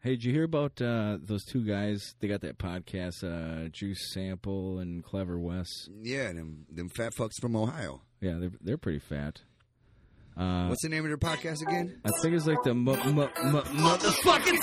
Hey, did you hear about uh, those two guys? They got that podcast, uh, Juice Sample and Clever Wes. Yeah, them them fat fucks from Ohio. Yeah, they're they're pretty fat. Uh, What's the name of their podcast again? I think it's like the mu- mu- mu- motherfucking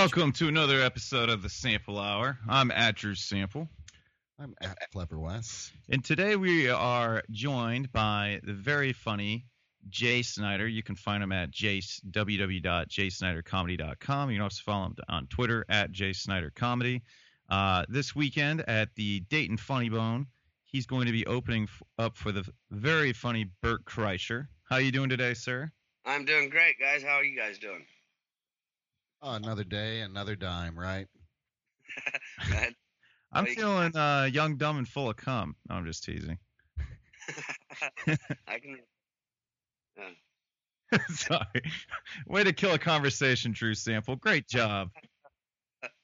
Welcome to another episode of the Sample Hour. I'm at Drew Sample, I'm at Clever Wes. and today we are joined by the very funny Jay Snyder. You can find him at jace, www.jaysnydercomedy.com. You can also follow him on Twitter at jaysnydercomedy. Uh, this weekend at the Dayton Funny Bone, he's going to be opening f- up for the very funny Bert Kreischer. How you doing today, sir? I'm doing great, guys. How are you guys doing? Oh, another day, another dime, right? I'm Well, feeling uh, young, dumb, and full of cum. No, I'm just teasing. I can. Sorry. Way to kill a conversation, Drew Sample. Great job.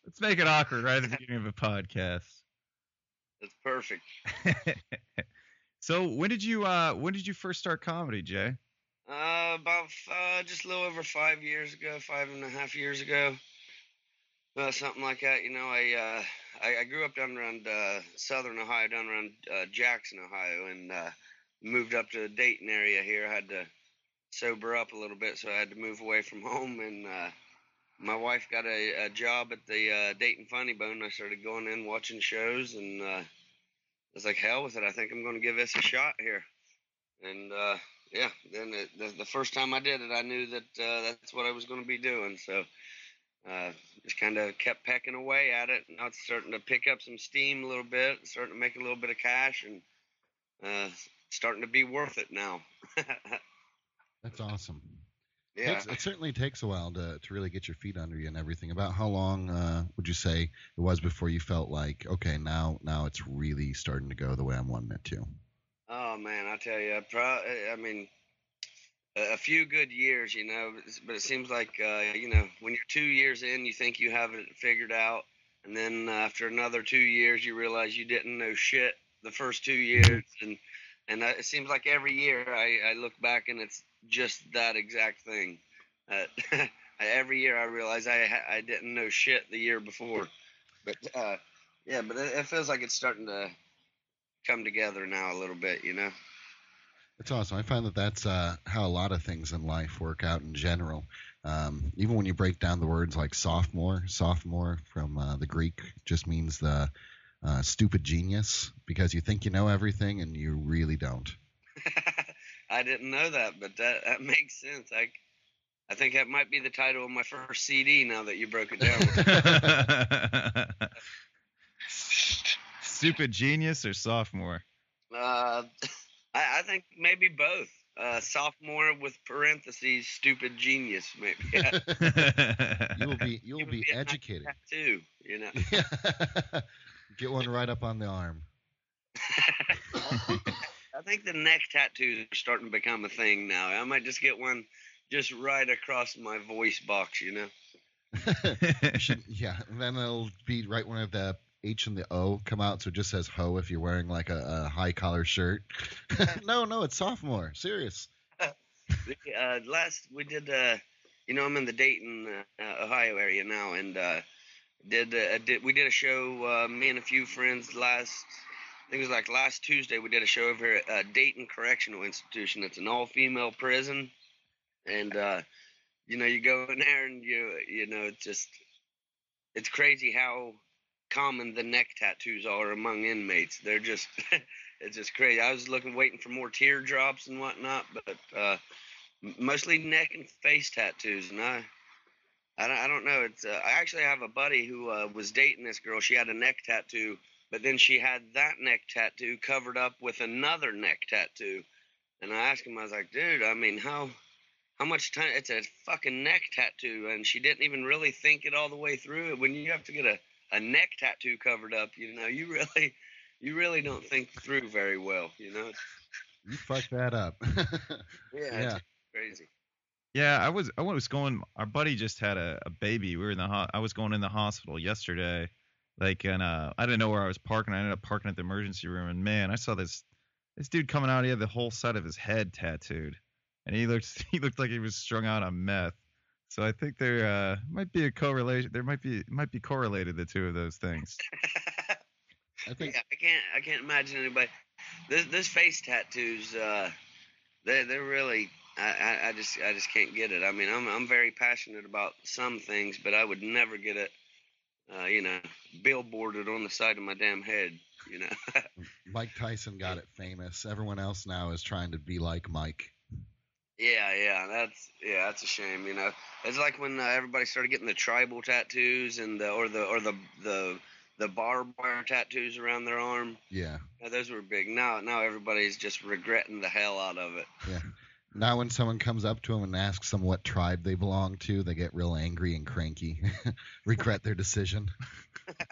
Let's make it awkward right at the beginning of a podcast. That's perfect. so when did you uh when did you first start comedy, Jay? Uh, about uh, just a little over five years ago, five and a half years ago, uh, something like that. You know, I uh, I, I grew up down around uh, southern Ohio, down around uh, Jackson, Ohio, and moved up to the Dayton area here. I had to sober up a little bit, so I had to move away from home. And my wife got a, a job at the Dayton Funny Bone. I started going in, watching shows, and I was like, hell with it. I think I'm going to give this a shot here. And yeah, then it, the, the first time I did it, I knew that uh, that's what I was going to be doing. So uh, just kind of kept pecking away at it. Now it's starting to pick up some steam a little bit, starting to make a little bit of cash, and uh, starting to be worth it now. That's awesome. yeah. It certainly takes a while to, to really get your feet under you and everything. About how long uh, would you say it was before you felt like, okay, now now it's really starting to go the way I'm wanting it to? Oh man, I tell you, pro- I mean, a few good years, you know, but it seems like uh, you know when you're two years in, you think you have it figured out, and then uh, after another two years, you realize you didn't know shit the first two years, and and it seems like every year I, I look back and it's just that exact thing. Uh, every year I realize I I didn't know shit the year before, but uh, yeah, but it, it feels like it's starting to come together now a little bit, you know. It's awesome. I find that that's uh, how a lot of things in life work out in general. Um, even when you break down the words like sophomore, sophomore from uh, the Greek just means the uh, stupid genius because you think you know everything and you really don't. I didn't know that, but that that makes sense. I I think that might be the title of my first CD now that you broke it down. Stupid genius or sophomore? uh, I, I think maybe both. Uh, sophomore with parentheses, stupid genius, maybe. you will be you will It would be a nice educated. tattoo, you know. Get one right up on the arm. I think the neck tattoos are starting to become a thing now. I might just get one just right across my voice box, you know. Should- yeah, and then it'll be right when the H and the O come out, so it just says "ho" if you're wearing like a, a high collar shirt. no, no, it's sophomore. Serious. uh, last we did uh, you know, I'm in the Dayton, uh, Ohio area now, and uh, did uh, did we did a show. Uh, me and a few friends last. I think it was like last Tuesday. We did a show over at uh, Dayton Correctional Institution. It's an all-female prison, and uh, you know, you go in there and you you know, it's just it's crazy how common the neck tattoos are among inmates. They're just it's just crazy. I was looking, waiting for more teardrops and whatnot, but uh, mostly neck and face tattoos. And I, I don't, I don't know. It's uh, I actually have a buddy who uh, was dating this girl. She had a neck tattoo, but then she had that neck tattoo covered up with another neck tattoo. And I asked him, I was like, dude, I mean, how how much time? It's a fucking neck tattoo, and she didn't even really think it all the way through. When you have to get a a neck tattoo covered up, you know, you really you really don't think through very well, you know. You fucked that up. Yeah, Yeah. crazy. Yeah, I was I was going. Our buddy just had a, a baby. We were in the ho- I was going in the hospital yesterday, like, and uh, I didn't know where I was parking. I ended up parking at the emergency room, and man, I saw this this dude coming out. He had the whole side of his head tattooed, and he looked he looked like he was strung out on meth. So I think there uh, might be a correlation. There might be might be correlated the two of those things. I think Yeah, I can't I can't imagine anybody. This this face tattoos, uh, they they're really. I, I, I just I just can't get it. I mean, I'm I'm very passionate about some things, but I would never get it. Uh, you know, billboarded on the side of my damn head. You know. Mike Tyson got it famous. Everyone else now is trying to be like Mike. Yeah, yeah, that's yeah, that's a shame. You know, it's like when uh, everybody started getting the tribal tattoos and the or the or the the the barbed wire tattoos around their arm. Yeah. Yeah, those were big. Now, now everybody's just regretting the hell out of it. Yeah. Now when someone comes up to them and asks them what tribe they belong to, they get real angry and cranky, regret their decision.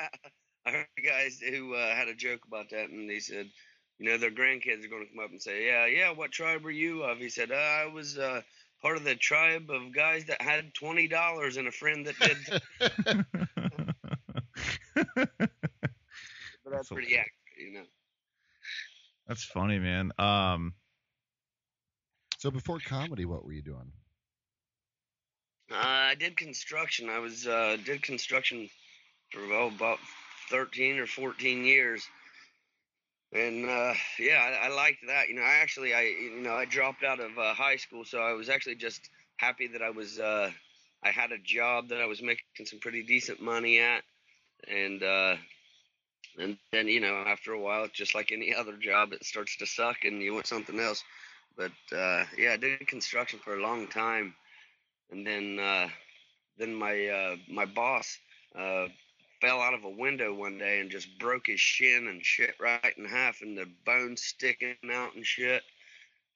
I heard guys who uh, had a joke about that, and they said, you know, their grandkids are going to come up and say, "Yeah, yeah, what tribe were you of?" He said, uh, "I was uh, part of the tribe of guys that had twenty dollars and a friend that did." but that's That's pretty accurate, you know. That's funny, man. Um, So before comedy, what were you doing? Uh, I did construction. I was uh, did construction for oh, about thirteen or fourteen years, and uh, yeah, I, I liked that. You know, I actually I you know I dropped out of uh, high school, so I was actually just happy that I was uh, I had a job that I was making some pretty decent money at, and uh, and then you know after a while, just like any other job, it starts to suck, and you want something else. But uh, yeah, I did construction for a long time and then uh, then my uh, my boss uh, fell out of a window one day and just broke his shin and shit right in half, and the bones sticking out and shit.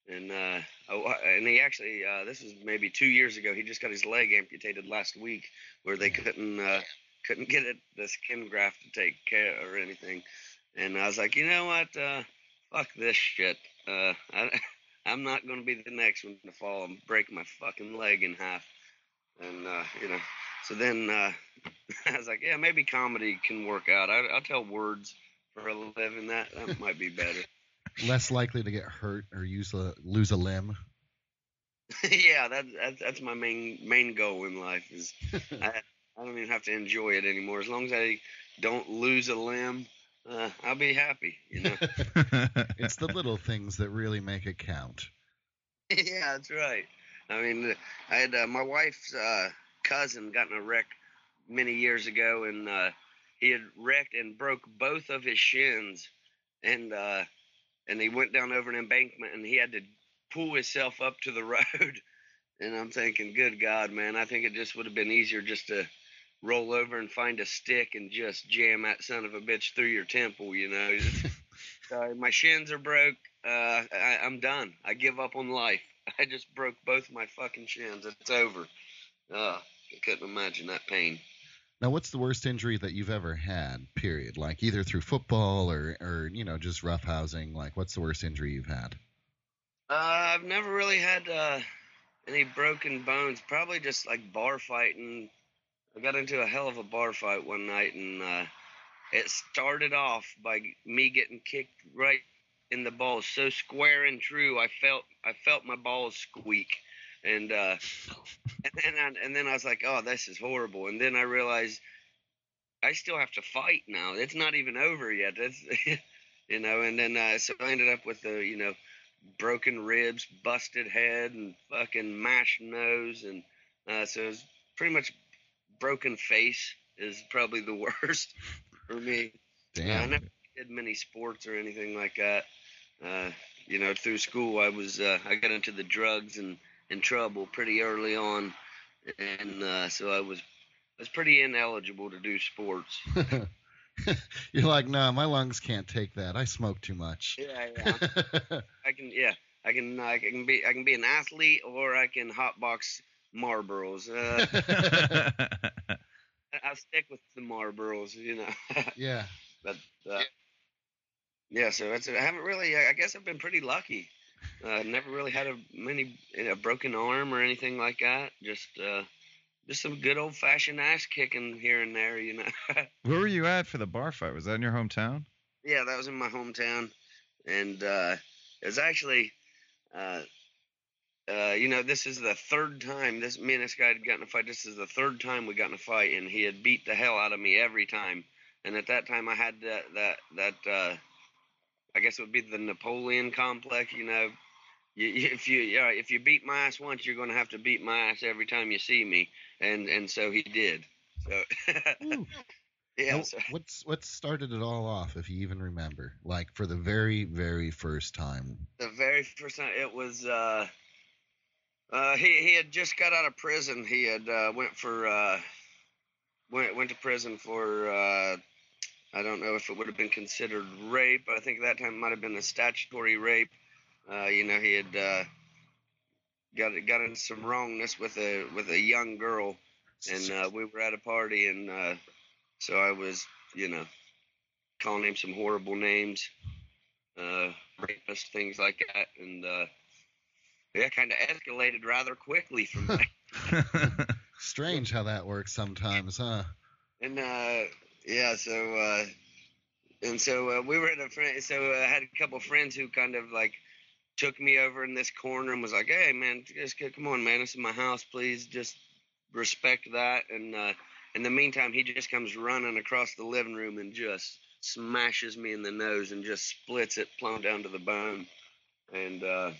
And uh, oh, and he actually uh, this was maybe two years ago. He just got his leg amputated last week, where they couldn't uh, couldn't get it the skin graft to take care or anything. And I was like, you know what? Uh, fuck this shit. Uh, I, I'm not going to be the next one to fall and break my fucking leg in half. And, uh, you know, so then uh, I was like, yeah, maybe comedy can work out. I, I'll tell words for a living. That, that might be better. Less likely to get hurt or use a lose a limb. yeah, that, that, that's my main main goal in life is I, I don't even have to enjoy it anymore. As long as I don't lose a limb, uh, I'll be happy, you know. it's the little things that really make it count. yeah, that's right. I mean, I had uh, my wife's uh, cousin got in a wreck many years ago, and uh, he had wrecked and broke both of his shins, and uh, and he went down over an embankment, and he had to pull himself up to the road. And I'm thinking, good God, man, I think it just would have been easier just to roll over and find a stick and just jam that son of a bitch through your temple, you know. Sorry, my shins are broke. Uh, I, I'm done. I give up on life. I just broke both my fucking shins. It's over. Uh, I couldn't imagine that pain. Now, what's the worst injury that you've ever had? Period. Like either through football or, or you know, just roughhousing. Like, what's the worst injury you've had? Uh, I've never really had uh, any broken bones. Probably just like bar fighting. I got into a hell of a bar fight one night, and uh, it started off by me getting kicked right in the balls, so square and true. I felt I felt my balls squeak, and uh, and then I, and then I was like, oh, this is horrible. And then I realized I still have to fight now. It's not even over yet. You know. And then uh, so I ended up with the you know broken ribs, busted head, and fucking mashed nose, and uh, so it was pretty much broken face is probably the worst for me. Uh, I never did many sports or anything like that. Uh, you know, through school, I was uh, I got into the drugs and in trouble pretty early on, and uh, so I was I was pretty ineligible to do sports. You're like, no, my lungs can't take that. I smoke too much. Yeah, yeah. I can, yeah, I can, I can be, I can be an athlete, or I can hotbox Marlboros. Uh, I'll stick with the Marlboros, you know. yeah. but uh, yeah, so it's, I haven't really. I guess I've been pretty lucky. Uh, never really had a many a broken arm or anything like that. Just uh, just some good old fashioned ass kicking here and there, you know. Where were you at for the bar fight? Was that in your hometown? yeah, that was in my hometown, and uh, it was actually, uh, uh, you know, this is the third time this me and this guy had gotten a fight. This is the third time we got in a fight, and he had beat the hell out of me every time. And at that time, I had that that that uh, I guess it would be the Napoleon complex. You know, you, if you yeah, if you beat my ass once, you're going to have to beat my ass every time you see me. And and so he did. So yeah, Now, so, what's what started it all off, if you even remember? Like for the very, very first time. the very first time it was uh uh he he had just got out of prison he had uh went for uh went went to prison for uh i don't know if it would have been considered rape i think at that time it might have been a statutory rape uh you know he had uh got got in some wrongness with a with a young girl and uh we were at a party and uh so i was you know calling him some horrible names uh, rapist, things like that, and uh, yeah, kind of escalated rather quickly from there. Strange how that works sometimes, huh? and uh, yeah, so uh, and so uh, we were at a friend. So uh, I had a couple friends who kind of like took me over in this corner and was like, "Hey, man, just come on, man, this is my house. Please, just respect that." And uh, in the meantime, he just comes running across the living room and just smashes me in the nose and just splits it plumb down to the bone. And uh,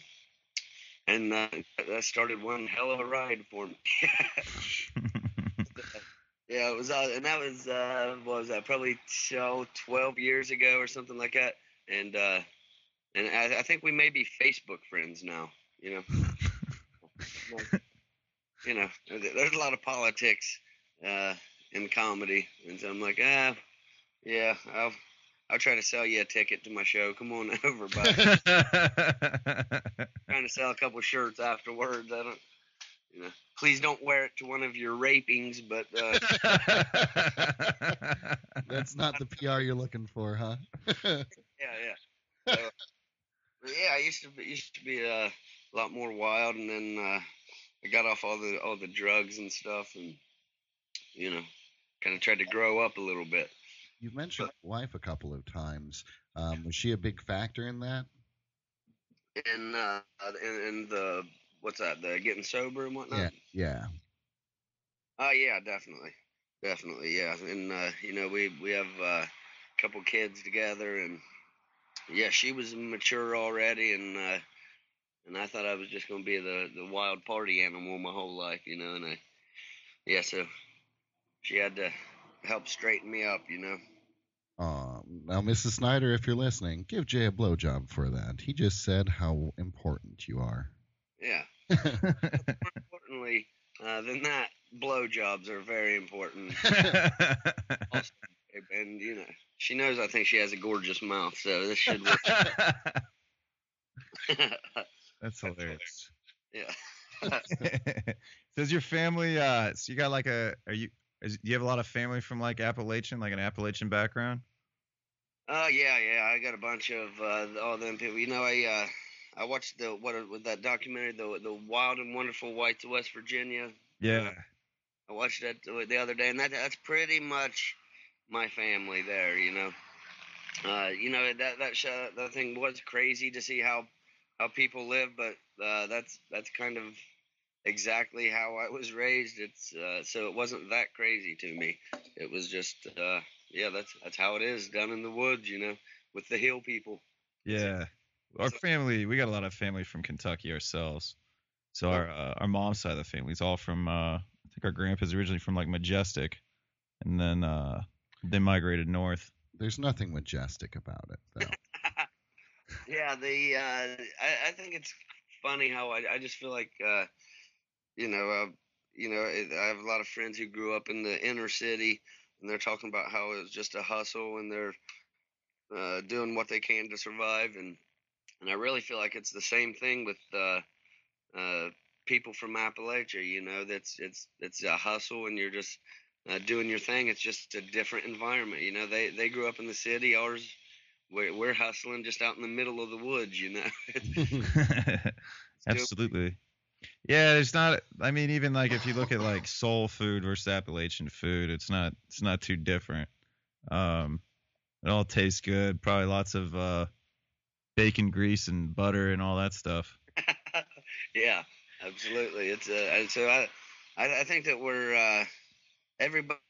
and uh, that started one hell of a ride for me. Yeah, it was, uh, and that was uh, what was that? Probably 12 years ago or something like that. And uh, and I, I think we may be Facebook friends now. You know, you know, there's a lot of politics uh, in comedy, and so I'm like, ah, yeah, I'll I'll try to sell you a ticket to my show. Come on over, bud. trying to sell a couple shirts afterwards. I don't, you know, please don't wear it to one of your rapings, but. Uh, That's not the PR you're looking for, huh? Yeah, yeah. So, but yeah, I used to be, used to be uh, a lot more wild, and then uh, I got off all the all the drugs and stuff, and you know, kind of tried to grow up a little bit. You've mentioned wife a couple of times. Um, was she a big factor in that? And uh, and, and the what's that? The getting sober and whatnot. Yeah. Yeah. Oh yeah, definitely, definitely, yeah. And uh, you know, we we have uh, a couple kids together, and yeah, she was mature already, and uh, and I thought I was just gonna be the the wild party animal my whole life, you know. And I, yeah, so she had to help straighten me up, you know. Uh, now, Mrs. Snyder, if you're listening, give Jay a blowjob for that. He just said how important you are. Yeah. More importantly uh, than that, blowjobs are very important. and you know, she knows I think she has a gorgeous mouth, so this should work. That's hilarious. yeah. Does your family? Uh, so you got like a? Are you? Is, do you have a lot of family from like Appalachian, like an Appalachian background? Oh yeah, yeah. I got a bunch of uh, all them people. You know, I uh, I watched the what was that documentary, the the Wild and Wonderful Whites of West Virginia. Yeah. I watched that the other day, and that that's pretty much my family there. You know, uh, you know that that show, that thing was crazy to see how how people live, but uh, that's that's kind of exactly how I was raised. It's uh, so it wasn't that crazy to me. It was just uh, yeah, that's that's how it is down in the woods, you know, with the hill people. Yeah, our family. We got a lot of family from Kentucky ourselves. So our uh, our mom's side of the family is all from. Uh, I think our grandpa's originally from like Majestic, and then uh, they migrated north. There's nothing majestic about it, though. yeah, the uh, I, I think it's funny how I I just feel like uh, you know uh, you know it, I have a lot of friends who grew up in the inner city and they're talking about how it's just a hustle and they're uh, doing what they can to survive and and I really feel like it's the same thing with uh, uh, people from Appalachia. You know, that's it's it's a hustle and you're just uh, doing your thing. It's just a different environment. You know, they they grew up in the city. Ours, we're, we're hustling just out in the middle of the woods. You know. Absolutely. Yeah, there's not. I mean, even like if you look at like soul food versus Appalachian food, it's not. It's not too different. Um, it all tastes good. Probably lots of uh, bacon grease and butter and all that stuff. yeah, absolutely. It's uh, so I, I, I think that we're uh, everybody's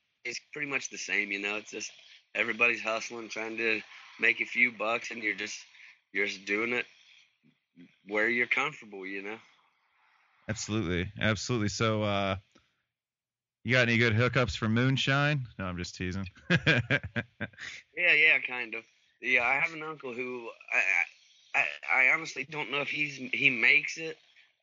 pretty much the same. You know, it's just everybody's hustling, trying to make a few bucks, and you're just you're just doing it where you're comfortable. You know. Absolutely, absolutely. So, uh, you got any good hookups for moonshine? No, I'm just teasing. yeah, yeah, kind of. Yeah, I have an uncle who I, I, I honestly don't know if he's he makes it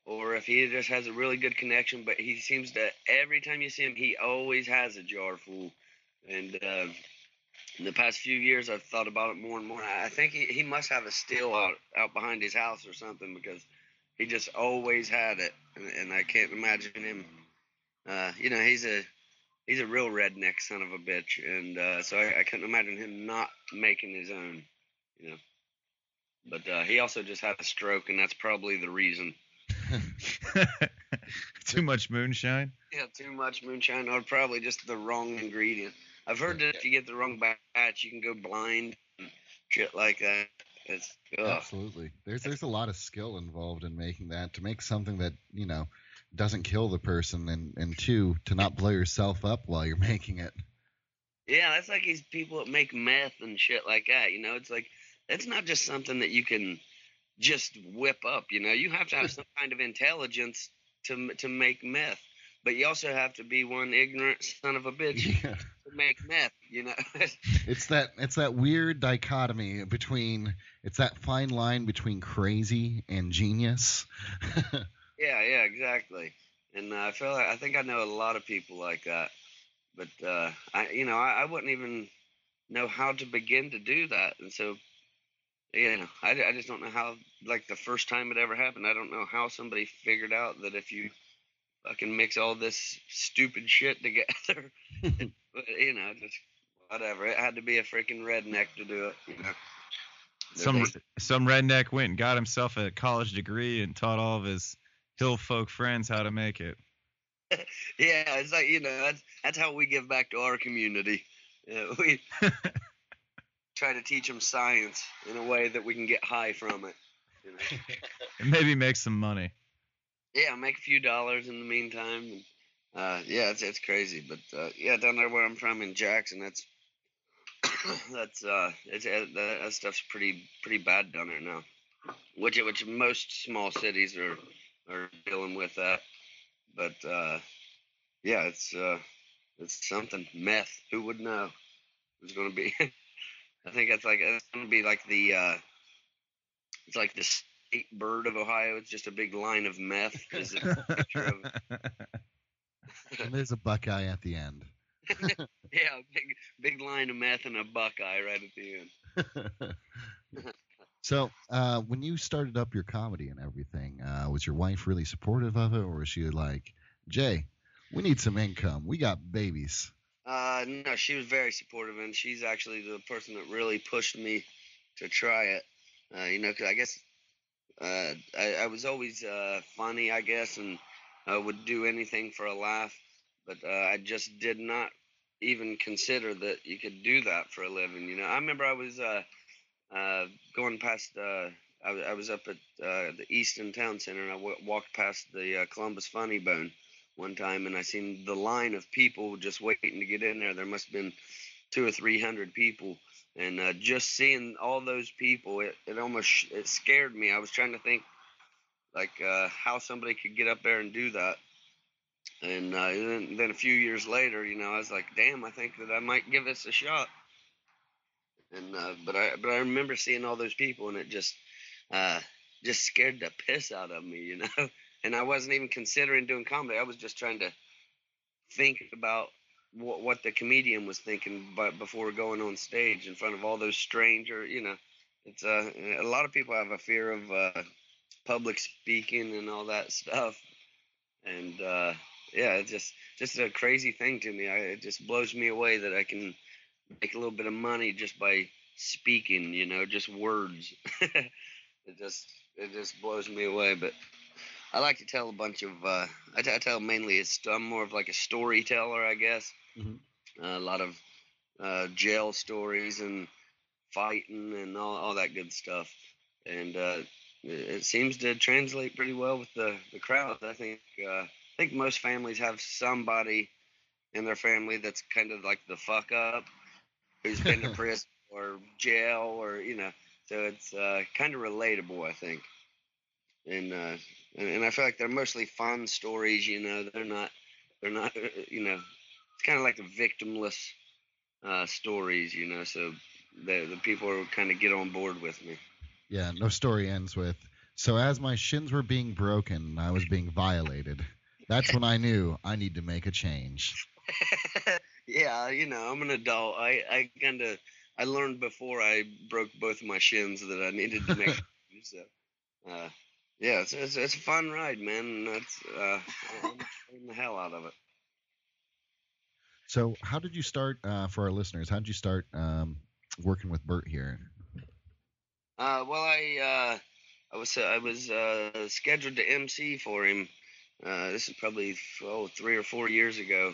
or if he just has a really good connection. But he seems to every time you see him, he always has a jar full. And uh, in the past few years, I've thought about it more and more. I think he, he must have a still out out behind his house or something because he just always had it, and, and I can't imagine him. Uh, you know, he's a he's a real redneck son of a bitch, and uh, so I, I couldn't imagine him not making his own. You know, but uh, he also just had a stroke, and that's probably the reason. too much moonshine. Yeah, too much moonshine, or probably just the wrong ingredient. I've heard that if you get the wrong batch, you can go blind and shit like that. It's ugh. Absolutely. There's there's a lot of skill involved in making that to make something that you know doesn't kill the person, and and two to not blow yourself up while you're making it. Yeah, that's like these people that make meth and shit like that. You know, it's like it's not just something that you can just whip up. You know, you have to have some kind of intelligence to to make meth, but you also have to be one ignorant son of a bitch Yeah. to make meth. You know. It's that it's that weird dichotomy between it's that fine line between crazy and genius. Yeah, yeah, exactly. And uh, I feel like I think I know a lot of people like that, but uh, I, you know, I, I wouldn't even know how to begin to do that, and so, you know, I, I just don't know how. Like the first time it ever happened, I don't know how somebody figured out that if you fucking mix all this stupid shit together, but, you know, just whatever. It had to be a freaking redneck to do it. You know. Some some redneck went and got himself a college degree and taught all of his hill folk friends how to make it. Yeah, it's like you know that's that's how we give back to our community. Yeah, we try to teach them science in a way that we can get high from it. You know? And maybe make some money. yeah, make a few dollars in the meantime. And, uh, yeah, it's it's crazy, but uh, yeah, down there where I'm from in Jackson, that's that's uh, it's uh, that, that stuff's pretty pretty bad down there now. Which which most small cities are are dealing with that, but uh, yeah, it's uh, it's something meth. Who would know? It's going to be. I think that's like it's going to be like the uh, it's like the state bird of Ohio. It's just a big line of meth. Is a of and there's a Buckeye at the end. yeah, big big line of meth and a buckeye right at the end. so, uh, when you started up your comedy and everything, uh, was your wife really supportive of it, or was she like, "Jay, we need some income. We got babies." No, she was very supportive, and she's actually the person that really pushed me to try it. Uh, you know, 'cause I guess uh, I, I was always uh, funny, I guess, and uh, would do anything for a laugh. But uh, I just did not even consider that you could do that for a living. You know, I remember I was uh, uh, going past I, was- I was up at the Easton Town Center and I w- walked past the Columbus Funny Bone one time and I seen the line of people just waiting to get in there. There must have been two or three hundred people, and uh, just seeing all those people, it, it almost it scared me. I was trying to think like uh, how somebody could get up there and do that. And uh, then, then a few years later, you know, I was like, "Damn, I think that I might give this a shot." And uh, but I but I remember seeing all those people, and it just uh, just scared the piss out of me, you know. And I wasn't even considering doing comedy. I was just trying to think about what, what the comedian was thinking, but before going on stage in front of all those stranger, you know, it's uh, a lot of people have a fear of uh, public speaking and all that stuff, and uh, yeah, it's just just a crazy thing to me. I, it just blows me away that I can make a little bit of money just by speaking, you know, just words. it just it just blows me away. But I like to tell a bunch of. Uh, I, t- I tell mainly it's I'm more of like a storyteller, I guess. Mhm. a lot of uh, jail stories and fighting and all, all that good stuff, and uh, it, it seems to translate pretty well with the the crowd. I think uh, I think most families have somebody in their family that's kind of like the fuck up who's been to prison or jail or you know so it's uh, kind of relatable i think and, uh, and and i feel like they're mostly fun stories you know they're not they're not you know it's kind of like the victimless uh, stories you know so the the people kind of get on board with me Yeah, no story ends with. So as my shins were being broken, and I was being violated. That's when I knew I need to make a change. yeah, you know, I'm an adult. I, I kind of, I learned before I broke both of my shins that I needed to make. so, uh, yeah, it's, it's it's a fun ride, man. And that's uh, the hell out of it. So how did you start uh, for our listeners? How did you start um, working with Bert here? Uh, well, I uh, I was I was uh, scheduled to MC for him. Uh, this is probably oh three or four years ago,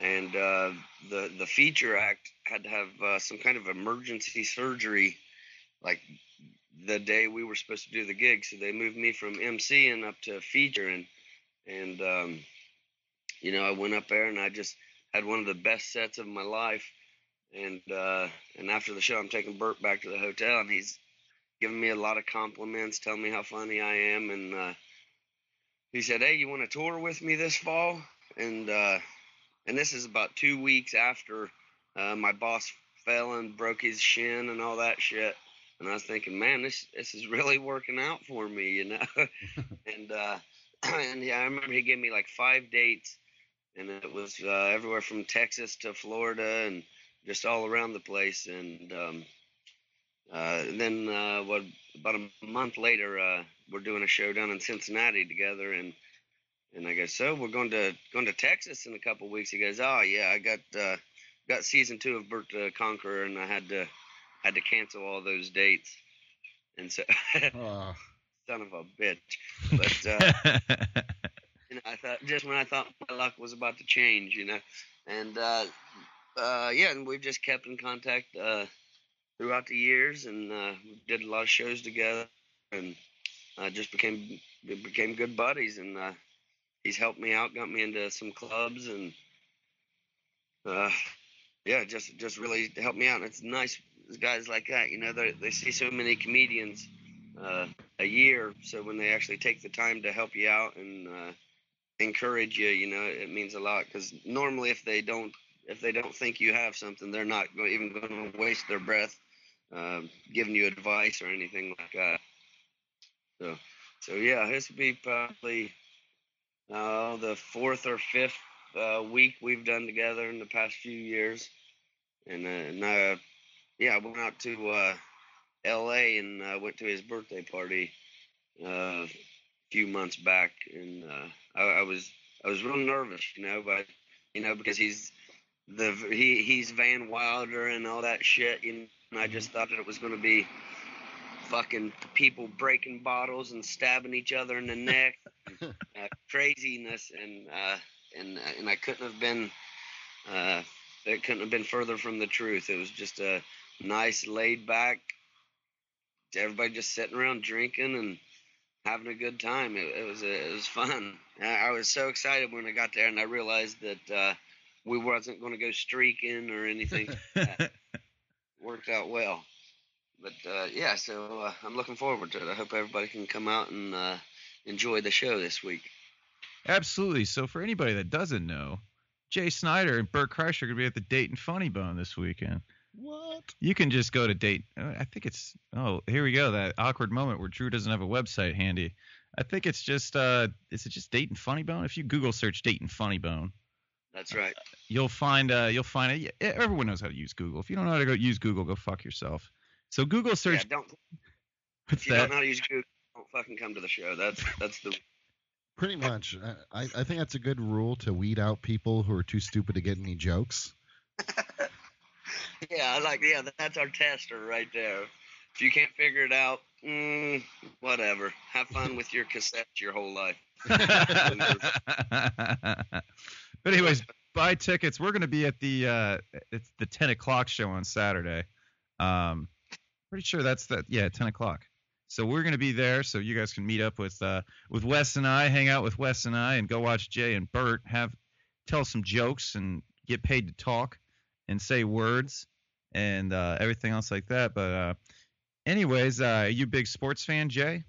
and uh, the the feature act had to have uh, some kind of emergency surgery, like the day we were supposed to do the gig. So they moved me from MCing up to featuring, and um, you know I went up there and I just had one of the best sets of my life. And uh, and after the show, I'm taking Bert back to the hotel, and he's giving me a lot of compliments, telling me how funny I am, and uh, he said, "Hey, you want to tour with me this fall?" And uh, and this is about two weeks after uh, my boss fell and broke his shin and all that shit. And I was thinking, man, this this is really working out for me, you know. and uh, and yeah, I remember he gave me like five dates, and it was uh, everywhere from Texas to Florida and just all around the place. And um, uh, then uh, what? About a month later, uh, we're doing a show down in Cincinnati together, and and I go, so we're going to going to Texas in a couple weeks. He goes, oh yeah, I got uh, got season two of Bert the Conqueror, and I had to had to cancel all those dates, and so Uh, son of a bitch. But uh, you know, I thought just when I thought my luck was about to change, you know, and uh, uh, yeah, and we've just kept in contact uh, throughout the years, and uh, we did a lot of shows together, and uh, just became became good buddies, and uh, he's helped me out, got me into some clubs, and uh, yeah, just just really helped me out. And it's nice guys like that, you know, they see so many comedians uh, a year, so when they actually take the time to help you out and uh, encourage you, you know, it means a lot. Because normally, if they don't if they don't think you have something, they're not even going to waste their breath um, giving you advice or anything like that. So, so yeah, this will be probably uh, the fourth or fifth uh, week we've done together in the past few years, and uh, and uh, yeah, I went out to uh, L.A. and uh, went to his birthday party uh, a few months back, and uh, I, I was I was real nervous, you know, but you know because he's the he he's Van Wilder and all that shit, you know, and I just thought that it was going to be fucking people breaking bottles and stabbing each other in the neck, uh, craziness, and uh, and and I couldn't have been uh, it couldn't have been further from the truth. It was just a nice laid back everybody just sitting around drinking and having a good time. It, it was it was fun. I, I was so excited when I got there and I realized that uh, we wasn't going to go streaking or anything. Worked out well. But uh, yeah, so uh, I'm looking forward to it. I hope everybody can come out and uh, enjoy the show this week. Absolutely. So for anybody that doesn't know, Jay Snyder and Bert Kreischer are going to be at the Dayton Funny Bone this weekend. What? You can just go to Dayton. uh, I think it's oh here we go that awkward moment where Drew doesn't have a website handy. I think it's just uh is it just Dayton Funny Bone? If you Google search Dayton Funny Bone, That's right. you'll find uh you'll find it. Everyone knows how to use Google. If you don't know how to go use Google, go fuck yourself. So Google search. Yeah, search. don't what's if you that? don't know how to use Google, don't fucking come to the show. That's that's the Pretty much. I, I think that's a good rule to weed out people who are too stupid to get any jokes. Yeah. I like yeah. That's our tester right there. If you can't figure it out, mm, whatever. Have fun with your cassette your whole life. but anyways, buy tickets. We're going to be at the uh, it's the 10 o'clock show on Saturday. Um, pretty sure that's the yeah 10 o'clock. So we're going to be there, so you guys can meet up with uh, with Wes and I, hang out with Wes and I, and go watch Jay and Bert have tell some jokes and get paid to talk and say words and uh, everything else like that. But uh, anyways, uh, are you a big sports fan, Jay?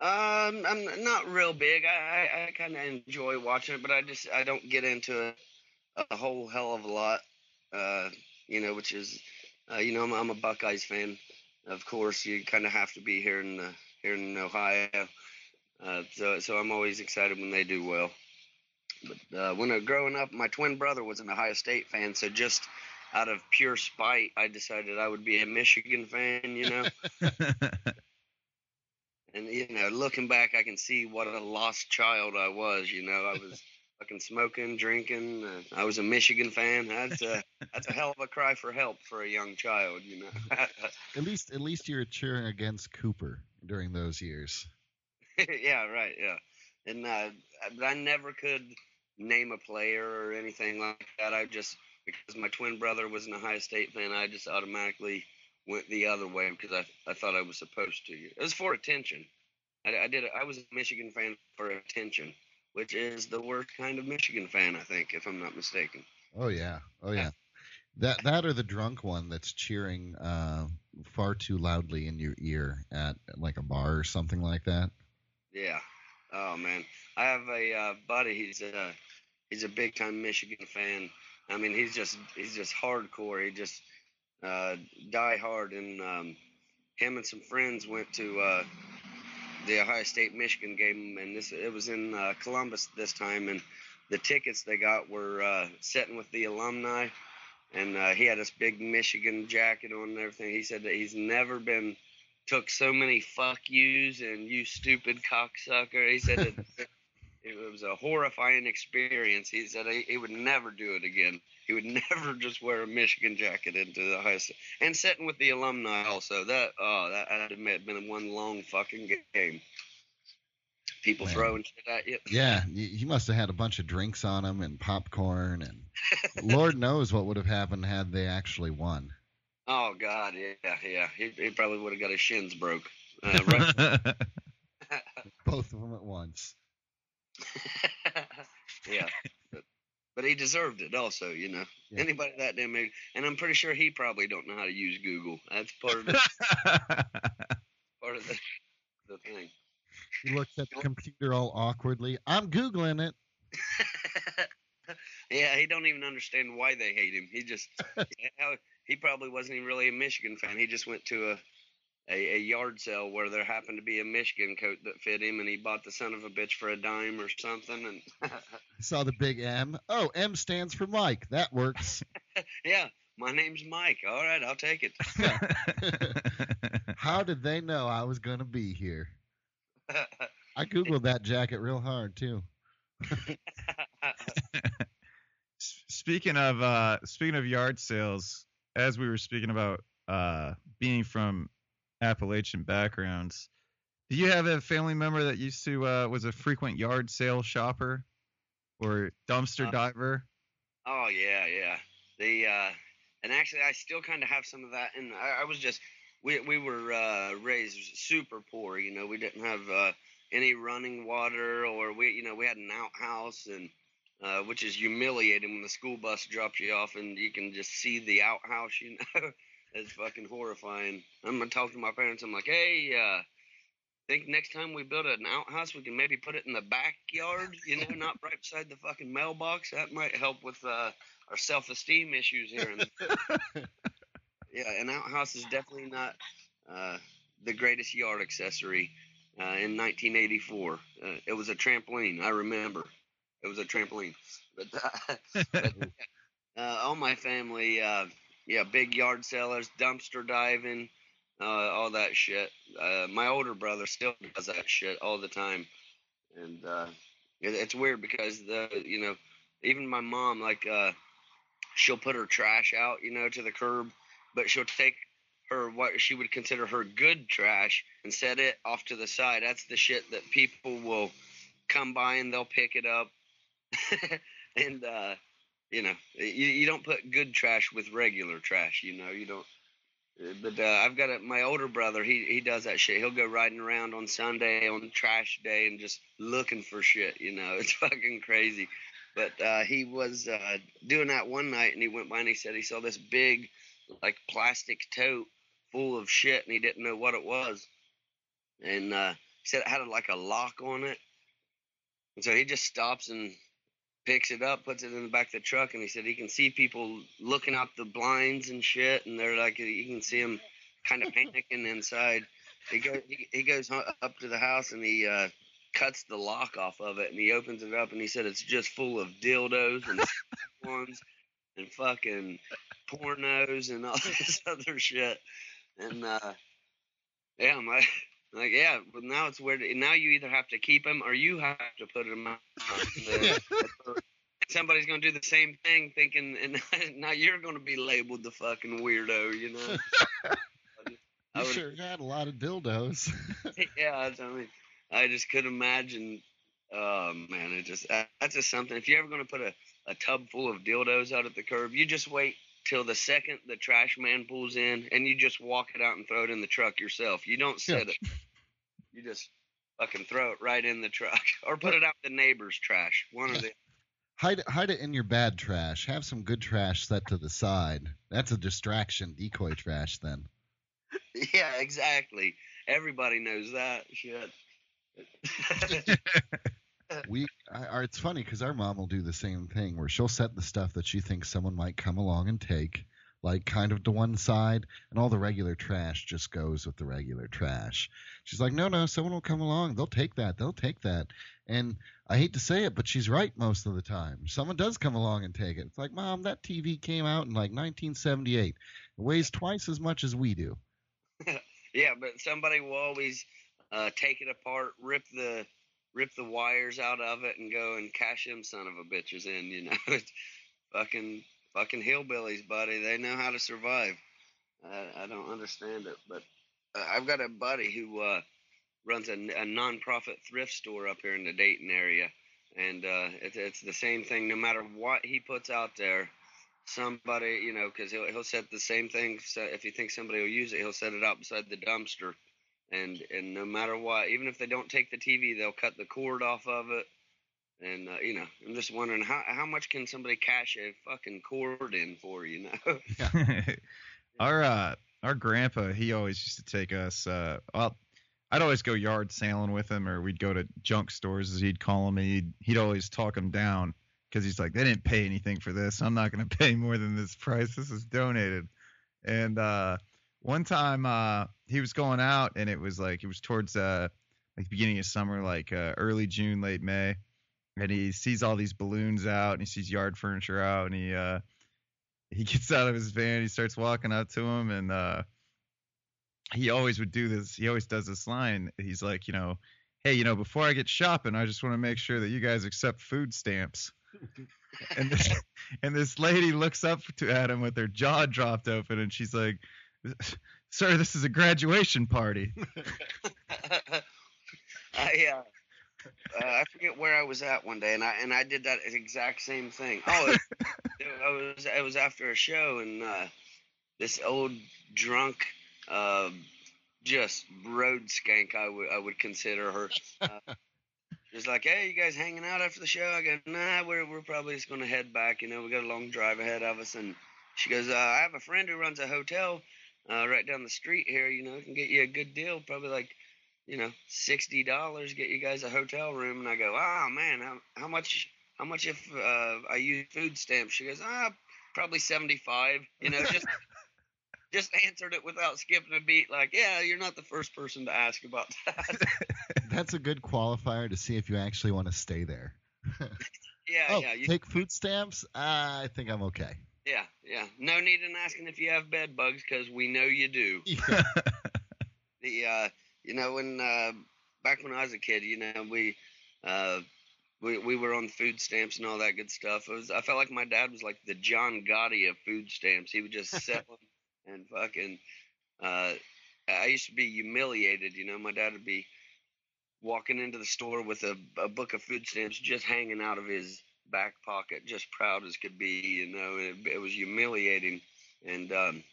Um, I'm not real big. I I, I kind of enjoy watching it, but I just I don't get into it a whole hell of a lot. Uh, you know, which is, uh, you know, I'm, I'm a Buckeyes fan. Of course, you kind of have to be here in uh, here in Ohio. Uh, so so I'm always excited when they do well. But uh, when I was growing up, my twin brother was an Ohio State fan, so just out of pure spite, I decided I would be a Michigan fan. You know. And you know, looking back, I can see what a lost child I was. You know, I was fucking smoking, drinking. Uh, I was a Michigan fan. That's a that's a hell of a cry for help for a young child. You know. At least, at least you're cheering against Cooper during those years. yeah, right. Yeah, and uh, but I never could name a player or anything like that. I just because my twin brother was an Ohio State fan, I just automatically went the other way because I I thought I was supposed to. It was for attention. I, I did. I was a Michigan fan for attention, which is the worst kind of Michigan fan, I think, if I'm not mistaken. Oh yeah, oh yeah. That that or the drunk one that's cheering uh, far too loudly in your ear at like a bar or something like that. Yeah. Oh man, I have a uh, buddy. He's a he's a big time Michigan fan. I mean, he's just he's just hardcore. He just uh, die hard. And um, him and some friends went to uh, the Ohio State Michigan game, and this it was in uh, Columbus this time, and the tickets they got were uh, sitting with the alumni. And uh, he had this big Michigan jacket on and everything. He said that he's never been took so many fuck yous and you stupid cocksucker. He said it, it was a horrifying experience. He said he, he would never do it again. He would never just wear a Michigan jacket into the high school. And sitting with the alumni also. That oh, that have been one long fucking game. People Man. throwing shit at you. Yeah, he must have had a bunch of drinks on him and popcorn, and Lord knows what would have happened had they actually won. Oh God, yeah, yeah. He, he probably would have got his shins broke. Uh, right. Both of them at once. yeah. But, but he deserved it also, you know. Yeah. Anybody that damn big, and I'm pretty sure he probably don't know how to use Google. That's part of the part of the, the thing. He looks at the computer all awkwardly. I'm googling it. yeah, he don't even understand why they hate him. He just he probably wasn't even really a Michigan fan. He just went to a, a a yard sale where there happened to be a Michigan coat that fit him, and he bought the son of a bitch for a dime or something. And Saw the big M. Oh, M stands for Mike. That works. yeah, my name's Mike. All right, I'll take it. How did they know I was gonna be here? I googled that jacket real hard too. Speaking of uh, speaking of yard sales, as we were speaking about uh, being from Appalachian backgrounds, do you have a family member that used to uh, was a frequent yard sale shopper or dumpster Uh, diver? Oh yeah, yeah. The uh, and actually, I still kind of have some of that. And I, I was just we we were uh, raised super poor. You know, we didn't have uh, any running water, or we you know we had an outhouse, and uh, which is humiliating when the school bus drops you off and you can just see the outhouse. You know, it's fucking horrifying. I'm gonna talk to my parents. I'm like, hey. uh think next time we build an outhouse, we can maybe put it in the backyard, you know, not right beside the fucking mailbox. That might help with uh, our self-esteem issues here. And yeah, an outhouse is definitely not uh, the greatest yard accessory. Uh, in 1984, uh, it was a trampoline. I remember, it was a trampoline. But, uh, but uh, all my family, uh, yeah, big yard sellers, dumpster diving uh, all that shit. Uh, my older brother still does that shit all the time, and uh, it, it's weird because the you know even my mom like uh, she'll put her trash out you know to the curb, but she'll take her what she would consider her good trash and set it off to the side. That's the shit that people will come by and they'll pick it up, and uh, you know you, you don't put good trash with regular trash. You know you don't but uh, I've got a, my older brother. He he does that shit. He'll go riding around on Sunday on trash day and just looking for shit. You know, it's fucking crazy. But uh, he was uh, doing that one night, and he went by and he said he saw this big, like plastic tote full of shit, and he didn't know what it was. And uh, he said it had like a lock on it. And so he just stops and picks it up, puts it in the back of the truck, and he said he can see people looking out the blinds and shit, and they're like, you can see them kind of panicking inside. He goes, he, he goes up to the house and he uh, cuts the lock off of it, and he opens it up, and he said it's just full of dildos and ones and fucking pornos and all this other shit. And uh, yeah, I'm like, yeah, but now it's weird. Now you either have to keep them or you have to put them out. Somebody's gonna do the same thing, thinking, and now you're gonna be labeled the fucking weirdo, you know. you sure had a lot of dildos. yeah, I mean, I just could imagine. Oh man, it just that's just something. If you're ever gonna put a, a tub full of dildos out at the curb, you just wait till the second the trash man pulls in and you just walk it out and throw it in the truck yourself. You don't set yeah. it. You just fucking throw it right in the truck or put it out the neighbor's trash. One of the hide it, hide it in your bad trash. Have some good trash set to the side. That's a distraction, decoy trash then. Yeah, exactly. Everybody knows that shit. we are, it's funny because our mom will do the same thing where she'll set the stuff that she thinks someone might come along and take like kind of to one side and all the regular trash just goes with the regular trash. She's like no no someone will come along. They'll take that. They'll take that. And i hate to say it but she's right most of the time. Someone does come along and take it. It's like mom that tv came out in like 1978 it weighs twice as much as we do. Yeah but somebody will always uh, take it apart rip the rip the wires out of it and go and cash them son of a bitches in. You know, fucking fucking hillbillies, buddy. They know how to survive. I, I don't understand it, but uh, I've got a buddy who uh, runs a, a non-profit thrift store up here in the Dayton area, and uh, it's it's the same thing. No matter what he puts out there, somebody, you know, because he'll he'll set the same thing. So if he thinks somebody will use it, he'll set it out beside the dumpster and and no matter what, even if they don't take the TV, they'll cut the cord off of it. And uh, you know, I'm just wondering how how much can somebody cash a fucking cord in for? You know. our uh, our grandpa, he always used to take us. Uh, well, I'd always go yard sailing with him, or we'd go to junk stores, as he'd call them. He'd he'd always talk them down because he's like, they didn't pay anything for this. I'm not going to pay more than this price. This is donated. And uh, one time uh, he was going out and it was like it was towards uh like the beginning of summer, like uh, early June, late May, and he sees all these balloons out and he sees yard furniture out and he uh he gets out of his van, he starts walking up to him and uh he always would do this. He always does this line. He's like, you know, hey, you know, before I get shopping, I just want to make sure that you guys accept food stamps. and this and this lady looks up to at him with her jaw dropped open, and she's like, sir, this is a graduation party. I uh, uh, I forget where I was at one day, and I and I did that exact same thing. Oh, it, it was it was after a show, and uh, this old drunk uh, just road skank. I would I would consider her. Uh, just like, hey, you guys hanging out after the show? I go, nah, we're we're probably just gonna head back. You know, we got a long drive ahead of us. And she goes, uh, I have a friend who runs a hotel uh, right down the street here. You know, can get you a good deal, probably like, you know, sixty dollars, get you guys a hotel room. And I go, oh man, how how much how much if uh, I use food stamps? She goes, ah, probably seventy five. You know, just. Just answered it without skipping a beat, like, yeah, you're not the first person to ask about that. That's a good qualifier to see if you actually want to stay there. yeah, oh, yeah. You, take food stamps? Uh, I think I'm okay. Yeah, yeah. No need in asking if you have bed bugs because we know you do. Yeah. The uh, you know when uh, back when I was a kid, you know we uh, we we were on food stamps and all that good stuff. It was I felt like my dad was like the John Gotti of food stamps. He would just sell them and fucking. Uh, I used to be humiliated. You know, my dad would be walking into the store with a, a book of food stamps just hanging out of his back pocket, just proud as could be. You know, it, it was humiliating, and um,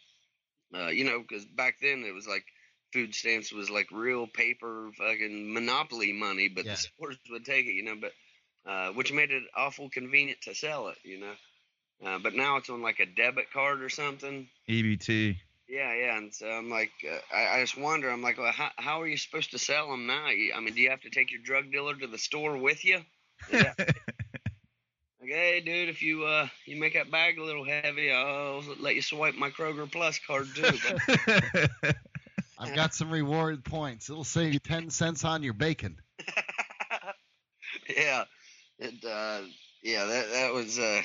uh, you know, because back then it was like food stamps was like real paper fucking monopoly money, but Yeah. the stores would take it. You know, but uh, which made it awful convenient to sell it. You know. Uh, but now it's on like a debit card or something. EBT. Yeah, yeah, and so I'm like, uh, I, I just wonder. I'm like, well, how, how are you supposed to sell them now? I mean, do you have to take your drug dealer to the store with you? Yeah. Like, hey, dude, if you uh you make that bag a little heavy, I'll let you swipe my Kroger Plus card too. I've got some reward points. It'll save you 10 cents on your bacon. yeah, and uh yeah that that was uh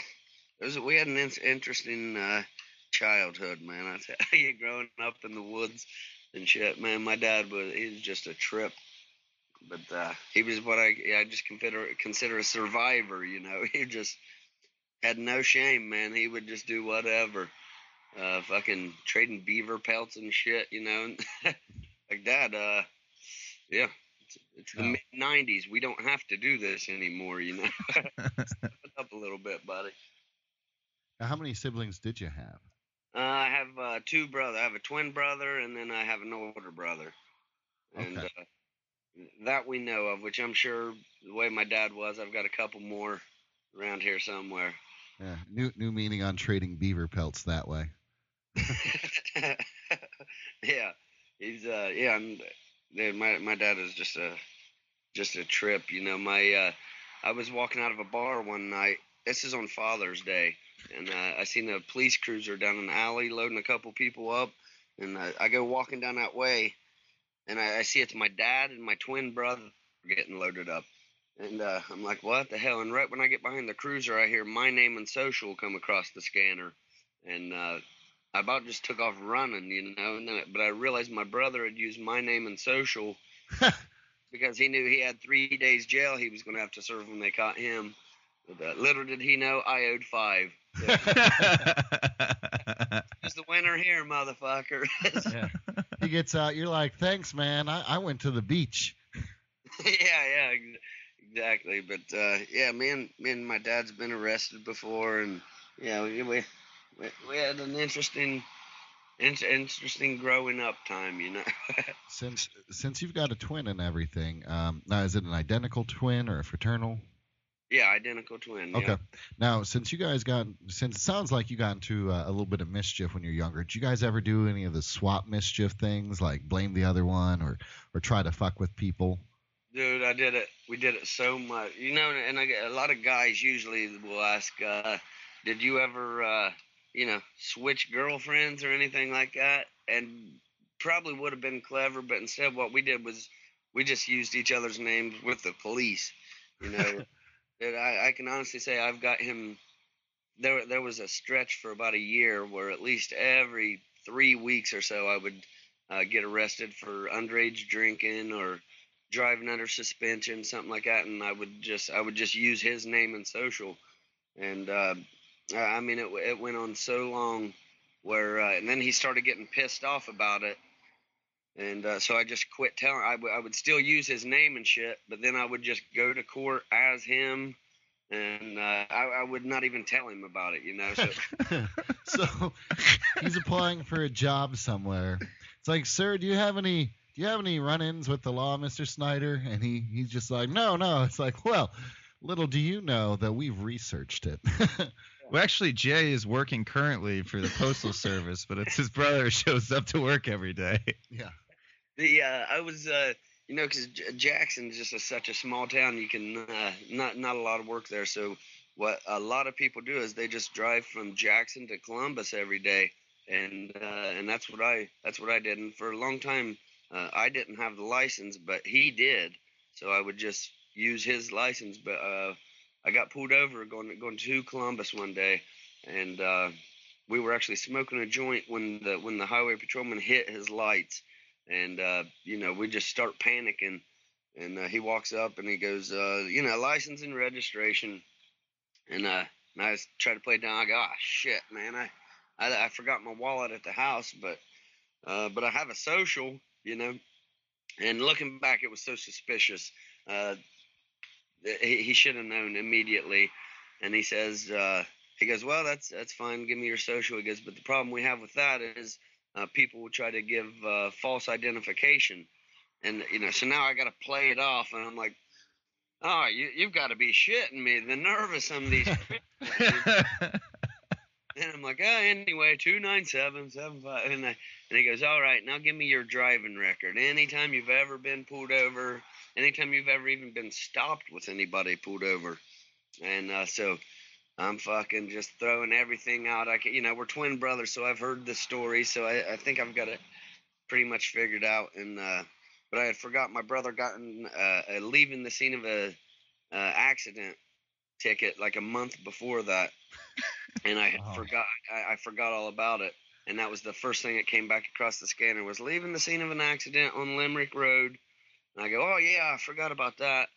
it was we had an in- interesting uh childhood, man. I tell you, growing up in the woods and shit, man. My dad was he was just a trip. But uh, he was what I I just consider consider a survivor. You know, he just had no shame, man. He would just do whatever, uh, fucking trading beaver pelts and shit. You know, like that. Uh, yeah, it's, it's the Oh. mid '90s. We don't have to do this anymore. You know, Step it up a little bit, buddy. Now, how many siblings did you have? Uh, I have uh, two brothers. I have a twin brother, and then I have an older brother. And Okay. uh, that we know of, which I'm sure the way my dad was, I've got a couple more around here somewhere. Yeah, new new meaning on trading beaver pelts that way. yeah, he's uh yeah, and my my dad is just a just a trip. You know, my uh, I was walking out of a bar one night. This is on Father's Day, and uh, I seen a police cruiser down an alley loading a couple people up, and uh, I go walking down that way, and I, I see it's my dad and my twin brother getting loaded up. And uh, I'm like, what the hell? And right when I get behind the cruiser, I hear my name and social come across the scanner, and uh, I about just took off running, you know. And then, but I realized my brother had used my name and social because he knew he had three days jail he was going to have to serve when they caught him. But, uh, little did he know I owed five. Who's the winner here, motherfucker? Yeah. he gets out. You're like, thanks, man. I, I went to the beach. yeah, yeah, exactly. But uh, yeah, me and me and my dad's been arrested before, and yeah, we we, we, we had an interesting, in, interesting growing up time, you know. Since since you've got a twin and everything, um, now is it an identical twin or a fraternal? Yeah, identical twin. Okay. Yeah. Now, since you guys got, since it sounds like you got into uh, a little bit of mischief when you're younger, did you guys ever do any of the swap mischief things, like blame the other one or or try to fuck with people? Dude, I did it. We did it so much, you know. And I get a lot of guys usually will ask, uh, "Did you ever, uh, you know, switch girlfriends or anything like that?" And probably would have been clever, but instead, what we did was we just used each other's names with the police. You know, Dude, I, I can honestly say I've got him. There, there was a stretch for about a year where at least every three weeks or so I would uh, get arrested for underage drinking or driving under suspension, something like that, and I would just I would just use his name and social, and uh, I I mean it it went on so long where uh, and then he started getting pissed off about it, and uh, so I just quit telling. I would would still use his name and shit, but then I would just go to court as him. And uh, I, I would not even tell him about it, you know. So so he's applying for a job somewhere. It's like, sir, do you have any do you have any run-ins with the law, Mr. Snyder? And he he's just like, no, no. It's like, well, little do you know that we've researched it. Well, actually, Jay is working currently for the postal service, but it's his brother who shows up to work every day. yeah. The uh, I was uh, you know, because Jackson is just a, such a small town, you can uh, not not a lot of work there. So what a lot of people do is they just drive from Jackson to Columbus every day, and uh, and that's what I that's what I did. And for a long time, uh, I didn't have the license, but he did, so I would just use his license. But uh, I got pulled over going going to Columbus one day, and uh, we were actually smoking a joint when the when the highway patrolman hit his lights, and uh, you know we just start panicking, and uh, he walks up and he goes, uh, you know, license and registration, and uh, and I try to play down. I go, ah, shit, man, I, I I forgot my wallet at the house, but uh, but I have a social, you know, and looking back, it was so suspicious. Uh, he, he should have known immediately. And he says, uh, he goes, well, that's that's fine. Give me your social. He goes, but the problem we have with that is uh, people will try to give uh, false identification, and you know, so now I got to play it off, and I'm like, oh, you you've got to be shitting me. The nerve of some of these. and I'm like, oh, anyway, two nine seven seven five, and I, and he goes, all right, now give me your driving record. Anytime you've ever been pulled over, anytime you've ever even been stopped with anybody pulled over, and uh, so I'm fucking just throwing everything out. I can, you know, we're twin brothers, so I've heard the story, so I, I think I've got it pretty much figured out. And uh, but I had forgot my brother gotten uh, a leaving the scene of a uh, accident ticket like a month before that, and I had Oh. forgot. I, I forgot all about it. And that was the first thing that came back across the scanner was leaving the scene of an accident on Limerick Road. And I go, oh yeah, I forgot about that.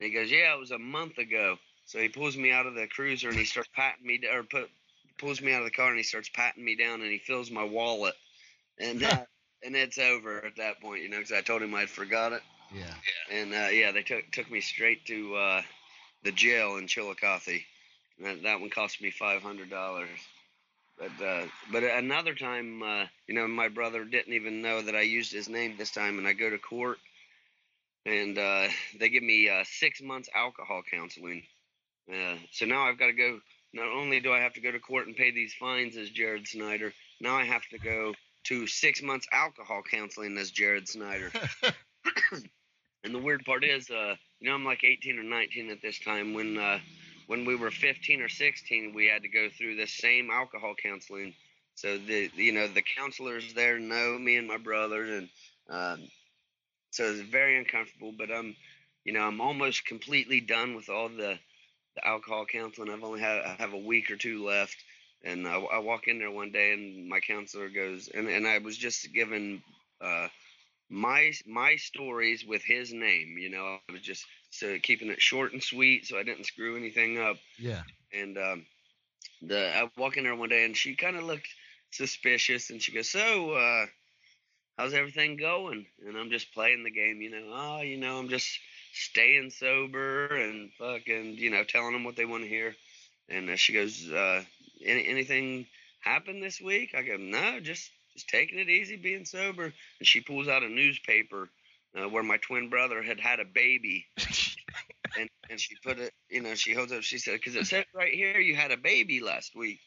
And he goes, yeah, it was a month ago. So he pulls me out of the cruiser and he starts patting me, or put pulls me out of the car and he starts patting me down and he fills my wallet, and uh, and it's over at that point, you know, because I told him I'd forgot it, Yeah. and uh, yeah, they took took me straight to uh, the jail in Chillicothe. And That, that one cost me five hundred dollars. But uh, but another time, uh, you know, my brother didn't even know that I used his name this time, and I go to court, and uh, they give me uh, six months alcohol counseling. Uh, so now I've got to go. Not only do I have to go to court and pay these fines as Jared Snyder, now I have to go to six months alcohol counseling as Jared Snyder. and the weird part is, uh, you know, I'm like 18 or 19 at this time. When uh, when we were 15 or 16, we had to go through this same alcohol counseling. So the you know the counselors there know me and my brother, and um, so it's very uncomfortable. But I'm, you know, I'm almost completely done with all the, the alcohol counseling. I've only had I have a week or two left, and I, I walk in there one day, and my counselor goes, and and I was just given. Uh, my my stories with his name, you know, I was just so keeping it short and sweet, so I didn't screw anything up Yeah. and um, the I walk in there one day and she kind of looked suspicious and she goes, "So, uh, how's everything going?" And I'm just playing the game, you know. Oh, you know, I'm just staying sober and fucking, you know, telling them what they want to hear. And uh, she goes, uh, Any, "Anything happened this week?" I go, "No, just just taking it easy, being sober." And she pulls out a newspaper. Uh, where my twin brother had had a baby, and and she put it, you know, she holds up. She said, "Because it said right here you had a baby last week,"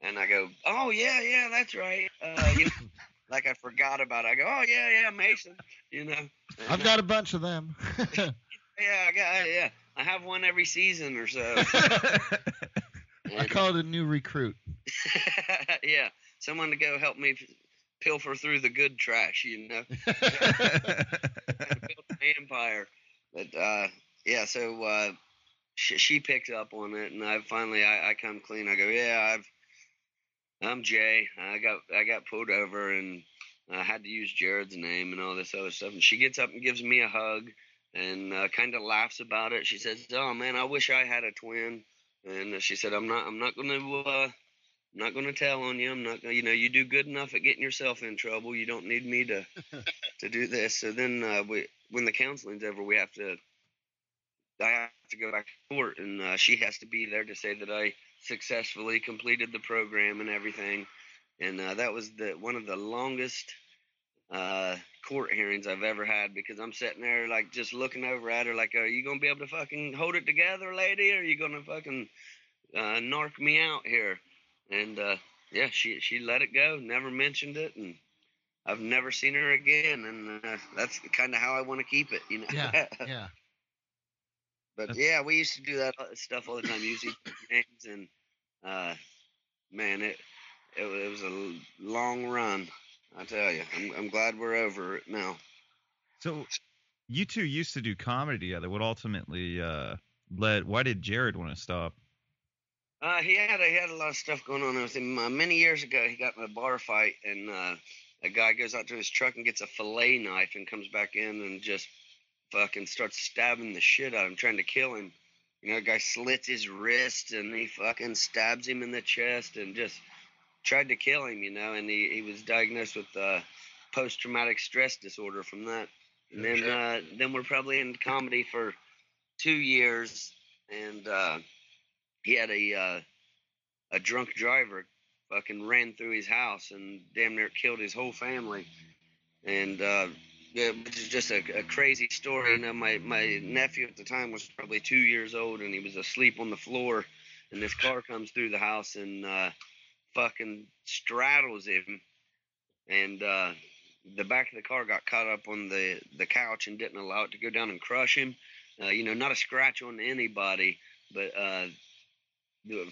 and I go, "Oh yeah, yeah, that's right." Uh, you know, like I forgot about it. I go, "Oh yeah, yeah, Mason," you know. And, I've got a bunch of them. uh, yeah, I got yeah. I have one every season or so. I call it a new recruit. yeah, someone to go help me pilfer through the good trash, you know. built an empire. But uh, yeah, so uh, she, she picked up on it, and I finally I, I come clean. I go, yeah, I've I'm Jay. I got I got pulled over, and I had to use Jared's name and all this other stuff. And she gets up and gives me a hug, and uh, kind of laughs about it. She says, "Oh man, I wish I had a twin." And uh, she said, "I'm not I'm not gonna." Uh, I'm not going to tell on you. I'm not going. to You know, you do good enough at getting yourself in trouble. You don't need me to to do this. So then, uh, we when the counseling's over, we have to. I have to go back to court, and uh, she has to be there to say that I successfully completed the program and everything. And uh, that was the one of the longest uh, court hearings I've ever had because I'm sitting there like just looking over at her like, are you gonna be able to fucking hold it together, lady? Or are you gonna fucking uh, narc me out here? And uh, yeah, she she let it go, never mentioned it, and I've never seen her again. And uh, that's kind of how I want to keep it, you know. Yeah, yeah. But That's- yeah, we used to do that stuff all the time, using names, and uh, man, it, it it was a long run. I tell you, I'm I'm glad we're over it now. So, you two used to do comedy together. What ultimately uh, led? Why did Jared want to stop? Uh, he had a, he had a lot of stuff going on with him. Uh, many years ago, he got in a bar fight, and uh, a guy goes out to his truck and gets a fillet knife and comes back in and just fucking starts stabbing the shit out of him, trying to kill him. You know, the guy slits his wrist and he fucking stabs him in the chest and just tried to kill him. You know, and he, he was diagnosed with uh, post traumatic stress disorder from that. And then uh, then we're probably in comedy for two years, and uh, he had a uh, a drunk driver fucking ran through his house and damn near killed his whole family. And uh, which is just a, a crazy story. You know, my my nephew at the time was probably two years old, and he was asleep on the floor, and this car comes through the house and uh, fucking straddles him, and uh, the back of the car got caught up on the the couch and didn't allow it to go down and crush him. Uh, you know, not a scratch on anybody, but uh,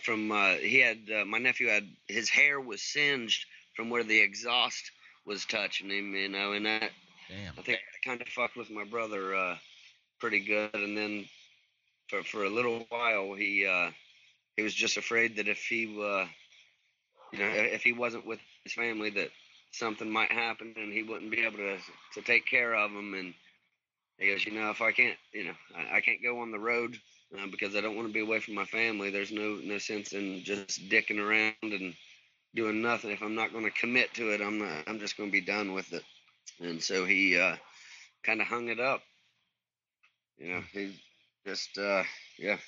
from uh, he had uh, my nephew had his hair was singed from where the exhaust was touching him, you know, and that Damn. I think that kind of fucked with my brother uh, pretty good. And then for for a little while, he uh, he was just afraid that if he uh, you know if he wasn't with his family, that something might happen and he wouldn't be able to to take care of them. And he goes, you know, if I can't, you know, I, I can't go on the road uh, because I don't want to be away from my family. There's no no sense in just dicking around and doing nothing. If I'm not going to commit to it, I'm not. I'm just going to be done with it. And so he uh, kind of hung it up. You know, he just uh, yeah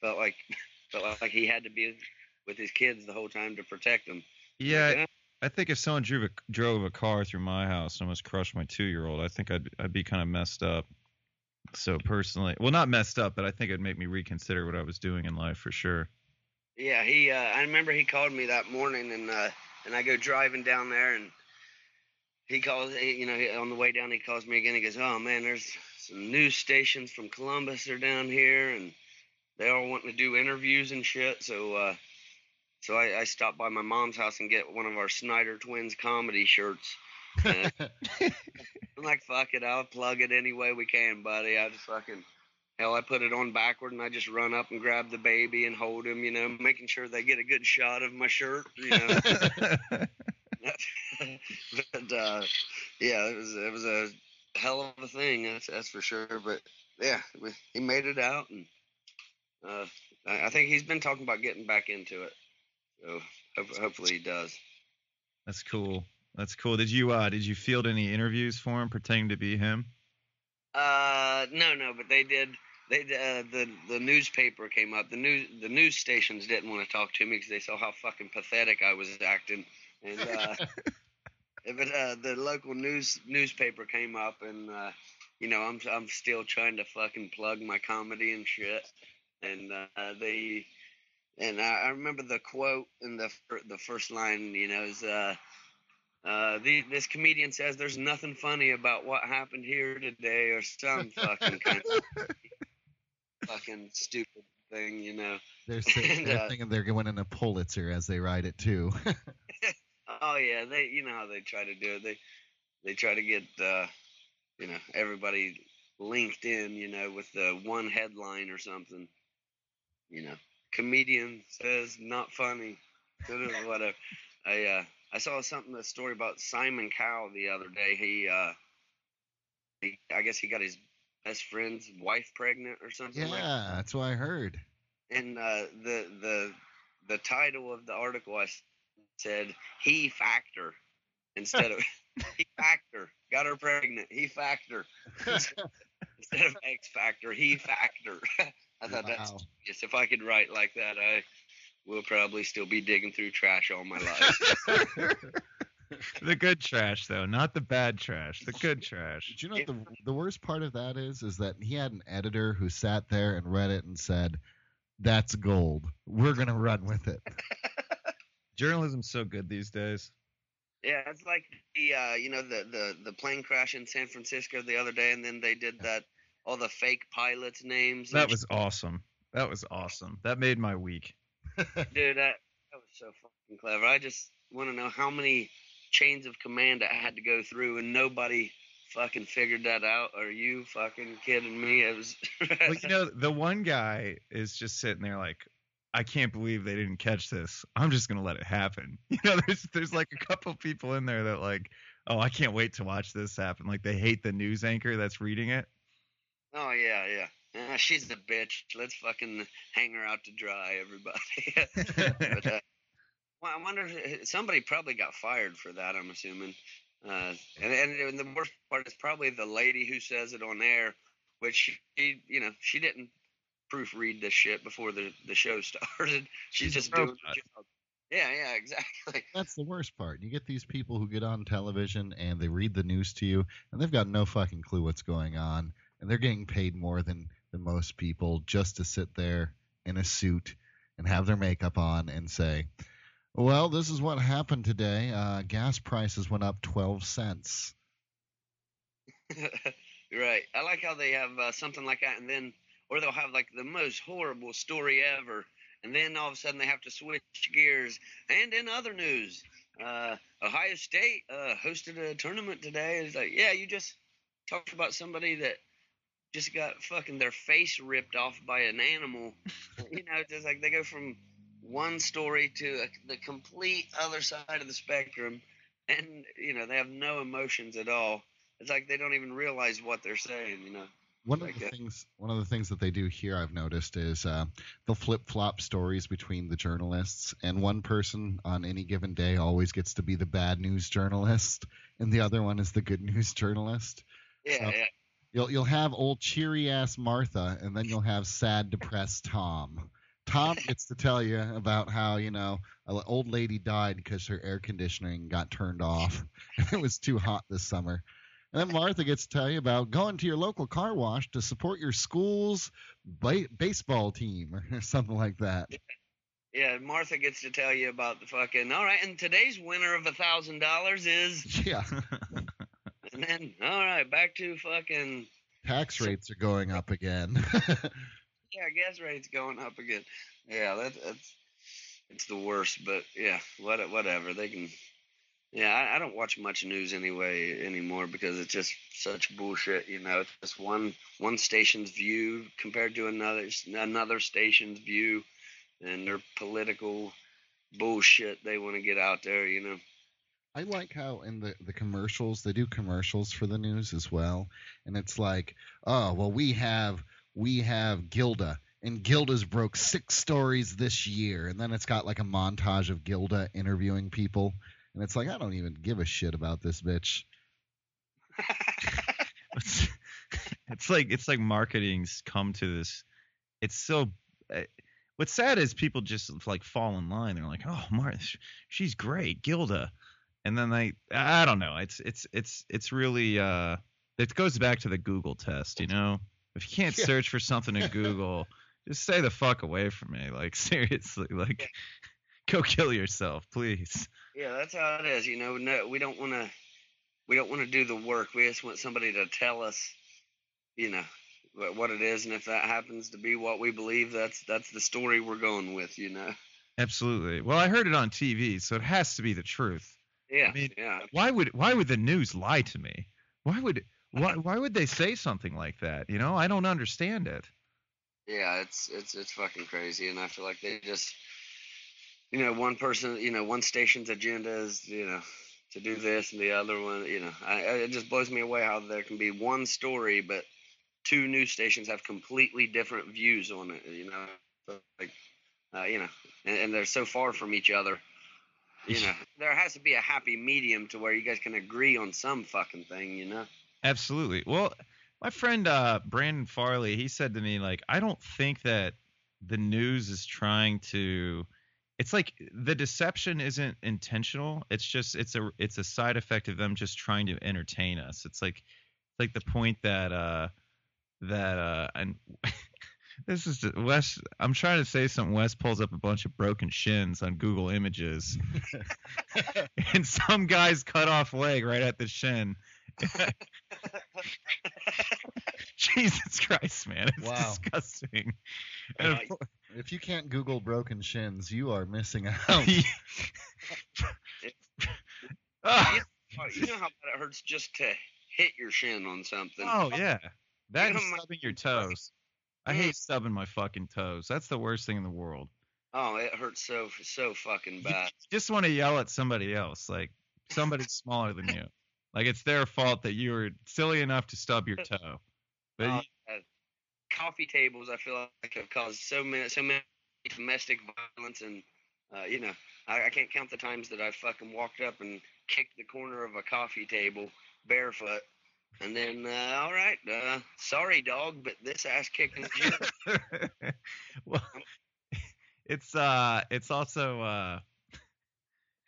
felt like felt like he had to be with his kids the whole time to protect them. Yeah, I think if someone drove a, drove a car through my house and almost crushed my two year old, I think I'd I'd be kind of messed up. So personally, well, not messed up, but I think it'd make me reconsider what I was doing in life for sure. Yeah, he. Uh, I remember he called me that morning, and uh, and I go driving down there, and he calls. You know, he, on the way down, he calls me again. He goes, "Oh man, there's some news stations from Columbus are down here, and they all wanting to do interviews and shit." So, uh, so I, I stopped by my mom's house and get one of our Snyder Twins comedy shirts. And I'm like, "Fuck it, I'll plug it any way we can, buddy." I just fucking Hell, I put it on backward and I just run up and grab the baby and hold him, you know, making sure they get a good shot of my shirt, you know. but uh, yeah, it was it was a hell of a thing, that's that's for sure. But yeah, we, he made it out, and uh, I, I think he's been talking about getting back into it. So hope, hopefully he does. That's cool. That's cool. Did you uh did you field any interviews for him pretending to be him? Uh, no, no, but they did. They uh, the the newspaper came up. The news the news stations didn't want to talk to me because they saw how fucking pathetic I was acting. And uh, but uh, the local news newspaper came up, and uh, you know I'm I'm still trying to fucking plug my comedy and shit. And uh, they and I, I remember the quote in the the first line. You know is. Uh, uh, the, this comedian says there's nothing funny about what happened here today, or some fucking kind of fucking stupid thing, you know. They're, saying, And, they're uh, thinking they're winning a Pulitzer as they write it too. Oh yeah, they you know how they try to do it. They they try to get uh, you know everybody linked in, you know, with the one headline or something. You know, comedian says not funny, whatever. I uh, I saw something a story about Simon Cowell the other day. He uh, he I guess he got his best friend's wife pregnant or something. like yeah, that's what I heard. and uh, the the the title of the article I said he factor instead of he factor got her pregnant he factor instead of X factor he factor. I thought that's Wow. just if I could write like that I will probably still be digging through trash all my life. the good trash though, not the bad trash. The good trash. Did you know what the the worst part of that is? Is that he had an editor who sat there and read it and said, "That's gold. We're gonna run with it." Journalism's so good these days. Yeah, it's like the uh, you know the, the the plane crash in San Francisco the other day, and then they did that all the fake pilots' names. That was awesome. That was awesome. That made my week. dude, that that was so fucking clever. I just want to know how many chains of command I had to go through, and nobody fucking figured that out. Are you fucking kidding me? It was. Well, you know, the one guy is just sitting there like, I can't believe they didn't catch this. I'm just gonna let it happen. You know, there's there's like a couple people in there that like, oh, I can't wait to watch this happen. Like they hate the news anchor that's reading it. oh yeah, yeah. Ah, she's a bitch. Let's fucking hang her out to dry, everybody. but, uh, well, I wonder if somebody probably got fired for that. I'm assuming. Uh, and and the worst part is probably the lady who says it on air, which she, you know, she didn't proofread this shit before the the show started. She's, She's just doing robot. the job. Yeah, yeah, exactly. That's the worst part. You get these people who get on television and they read the news to you, and they've got no fucking clue what's going on, and they're getting paid more than than most people just to sit there in a suit and have their makeup on and say, "Well, this is what happened today. Uh, gas prices went up twelve cents." right. I like how they have uh, something like that, and then, or they'll have like the most horrible story ever, and then all of a sudden they have to switch gears. And in other news, uh, Ohio State uh, hosted a tournament today. It's like, yeah, you just talked about somebody that just got fucking their face ripped off by an animal. you know, just like they go from one story to a, the complete other side of the spectrum, and you know they have no emotions at all. It's like they don't even realize what they're saying. You know. One of Like the things, one of the things that they do here, I've noticed, is uh, they'll flip flop stories between the journalists, and one person on any given day always gets to be the bad news journalist, and the other one is the good news journalist. Yeah, So- yeah. You'll you'll have old cheery ass Martha, and then you'll have sad depressed Tom. Tom gets to tell you about how you know an old lady died because her air conditioning got turned off and it was too hot this summer. And then Martha gets to tell you about going to your local car wash to support your school's ba- baseball team or something like that. Yeah, Martha gets to tell you about the fucking. All right, and today's winner of a thousand dollars is, Yeah, and then all right, back to fucking. tax rates are going up again. Yeah, gas rates going up again. Yeah, that, that's it's the worst. But yeah, what whatever they can. Yeah, I, I don't watch much news anyway anymore because it's just such bullshit. You know, it's just one one station's view compared to another another station's view, and their political bullshit they want to get out there. You know. I like how in the, the commercials they do commercials for the news as well, and it's like, oh well, we have we have Gilda, and Gilda's broke six stories this year, and then it's got like a montage of Gilda interviewing people, and it's like I don't even give a shit about this bitch. it's, it's like it's like marketing's come to this. It's so. Uh, what's sad is people just like fall in line. They're like, "Oh, Martha, she's great, Gilda," and then they, I don't know. It's it's it's it's really. uh It goes back to the Google test, you know. If you can't Yeah. search for something in Google, just stay the fuck away from me. Like seriously, like go kill yourself, please. Yeah, that's how it is. You know, no, we don't want to. We don't want to do the work. We just want somebody to tell us, you know, what, what it is, and if that happens to be what we believe, that's that's the story we're going with. You know. Absolutely. Well, I heard it on TV, so it has to be the truth. Yeah. I mean, yeah. why would why would the news lie to me? Why would why why would they say something like that? You know, I don't understand it. Yeah, it's it's it's fucking crazy, and I feel like they just, you know, one person, you know, one station's agenda is, you know, to do this, and the other one, you know, I, it just blows me away how there can be one story, but two news stations have completely different views on it. You know, like, uh, you know, and, and they're so far from each other. You know, there has to be a happy medium to where you guys can agree on some fucking thing. You know. Absolutely. Well, my friend uh, Brandon Farley, he said to me like, I don't think that the news is trying to it's like the deception isn't intentional. It's just it's a it's a side effect of them just trying to entertain us. It's like it's like the point that uh that uh and this is Wes. I'm trying to say something. Wes pulls up a bunch of broken shins on Google Images, and some guy's cut off leg right at the shin. Jesus Christ, man, it's Wow. disgusting. And Right. If you can't Google broken shins, you are missing out. Oh, you know how bad it hurts just to hit your shin on something. oh yeah, that You and know stubbing your toes. I mm. hate stubbing my fucking toes. That's the worst thing in the world. Oh, it hurts so so fucking bad. You bad. just want to yell at somebody else, like somebody smaller than you. Like it's their fault that you were silly enough to stub your toe. Uh, coffee tables, I feel like have caused so many so many domestic violence, and uh, you know, I, I can't count the times that I fucking walked up and kicked the corner of a coffee table barefoot. And then, uh, all right, uh, sorry, dog, but this ass kicking well, it's uh, it's also uh,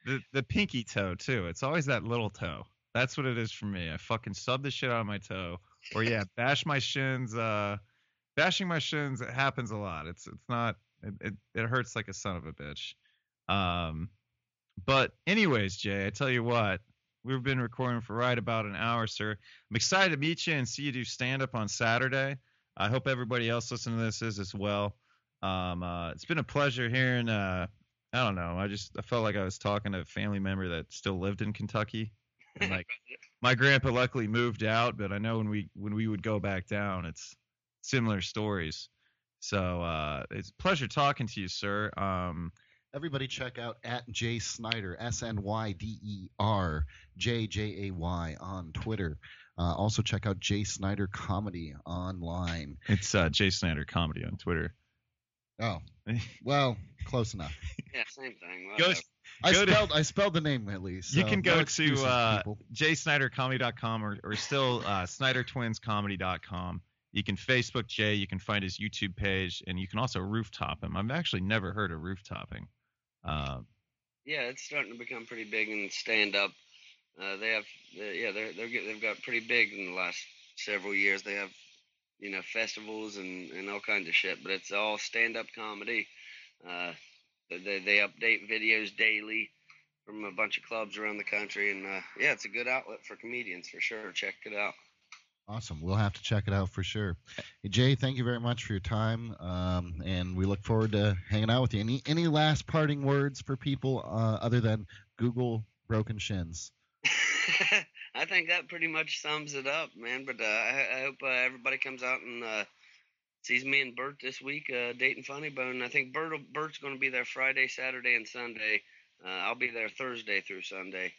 the the pinky toe too. It's always that little toe. That's what it is for me. I fucking sub the shit out of my toe, or yeah, bash my shins. Uh, bashing my shins it happens a lot. It's it's not it it, it hurts like a son of a bitch. Um, but anyways, Jay, I tell you what. We've been recording for right about an hour, sir. I'm excited to meet you and see you do stand up on Saturday. I hope everybody else listening to this is as well. Um, uh, it's been a pleasure hearing. Uh, I don't know. I just I felt like I was talking to a family member that still lived in Kentucky. And like my grandpa luckily moved out, but I know when we when we would go back down, it's similar stories. So uh, it's a pleasure talking to you, sir. Um, Everybody check out at Jay Snyder, S N Y D E R J J A Y on Twitter. Uh, also check out Jay Snyder Comedy online. it's uh, Jay Snyder Comedy on Twitter. Oh, well, close enough. yeah, same thing. Go whatever. I Go to- spelled I spelled the name at least. You so can go excuses, to uh, people. jsnydercomedy.com or, or still uh, snydertwinscomedy.com. You can Facebook Jay. You can find his YouTube page, and you can also rooftop him. I've actually never heard of rooftopping. Uh, yeah, it's starting to become pretty big in stand up. Uh, they have, uh, yeah, they're, they're they've got pretty big in the last several years. They have, you know, festivals and and all kinds of shit. But it's all stand up comedy. Uh, they they update videos daily from a bunch of clubs around the country, and uh, yeah, it's a good outlet for comedians for sure. Check it out. Awesome. We'll have to check it out for sure. Hey, Jay, thank you very much for your time, um, and we look forward to hanging out with you. Any any last parting words for people uh, other than Google broken shins? I think that pretty much sums it up, man. But uh, I, I hope uh, everybody comes out and sees me and Bert this week, uh, Dayton Funny Bone. I think Bert Bert's going to be there Friday, Saturday, and Sunday. Uh, I'll be there Thursday through Sunday,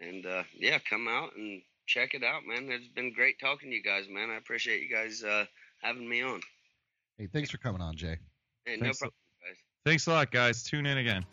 and uh, yeah, come out and check it out, man. It's been great talking to you guys, man. I appreciate you guys uh, having me on. Hey, thanks for coming on, Jay. Hey, no problem, guys. thanks a lot, guys. Tune in again.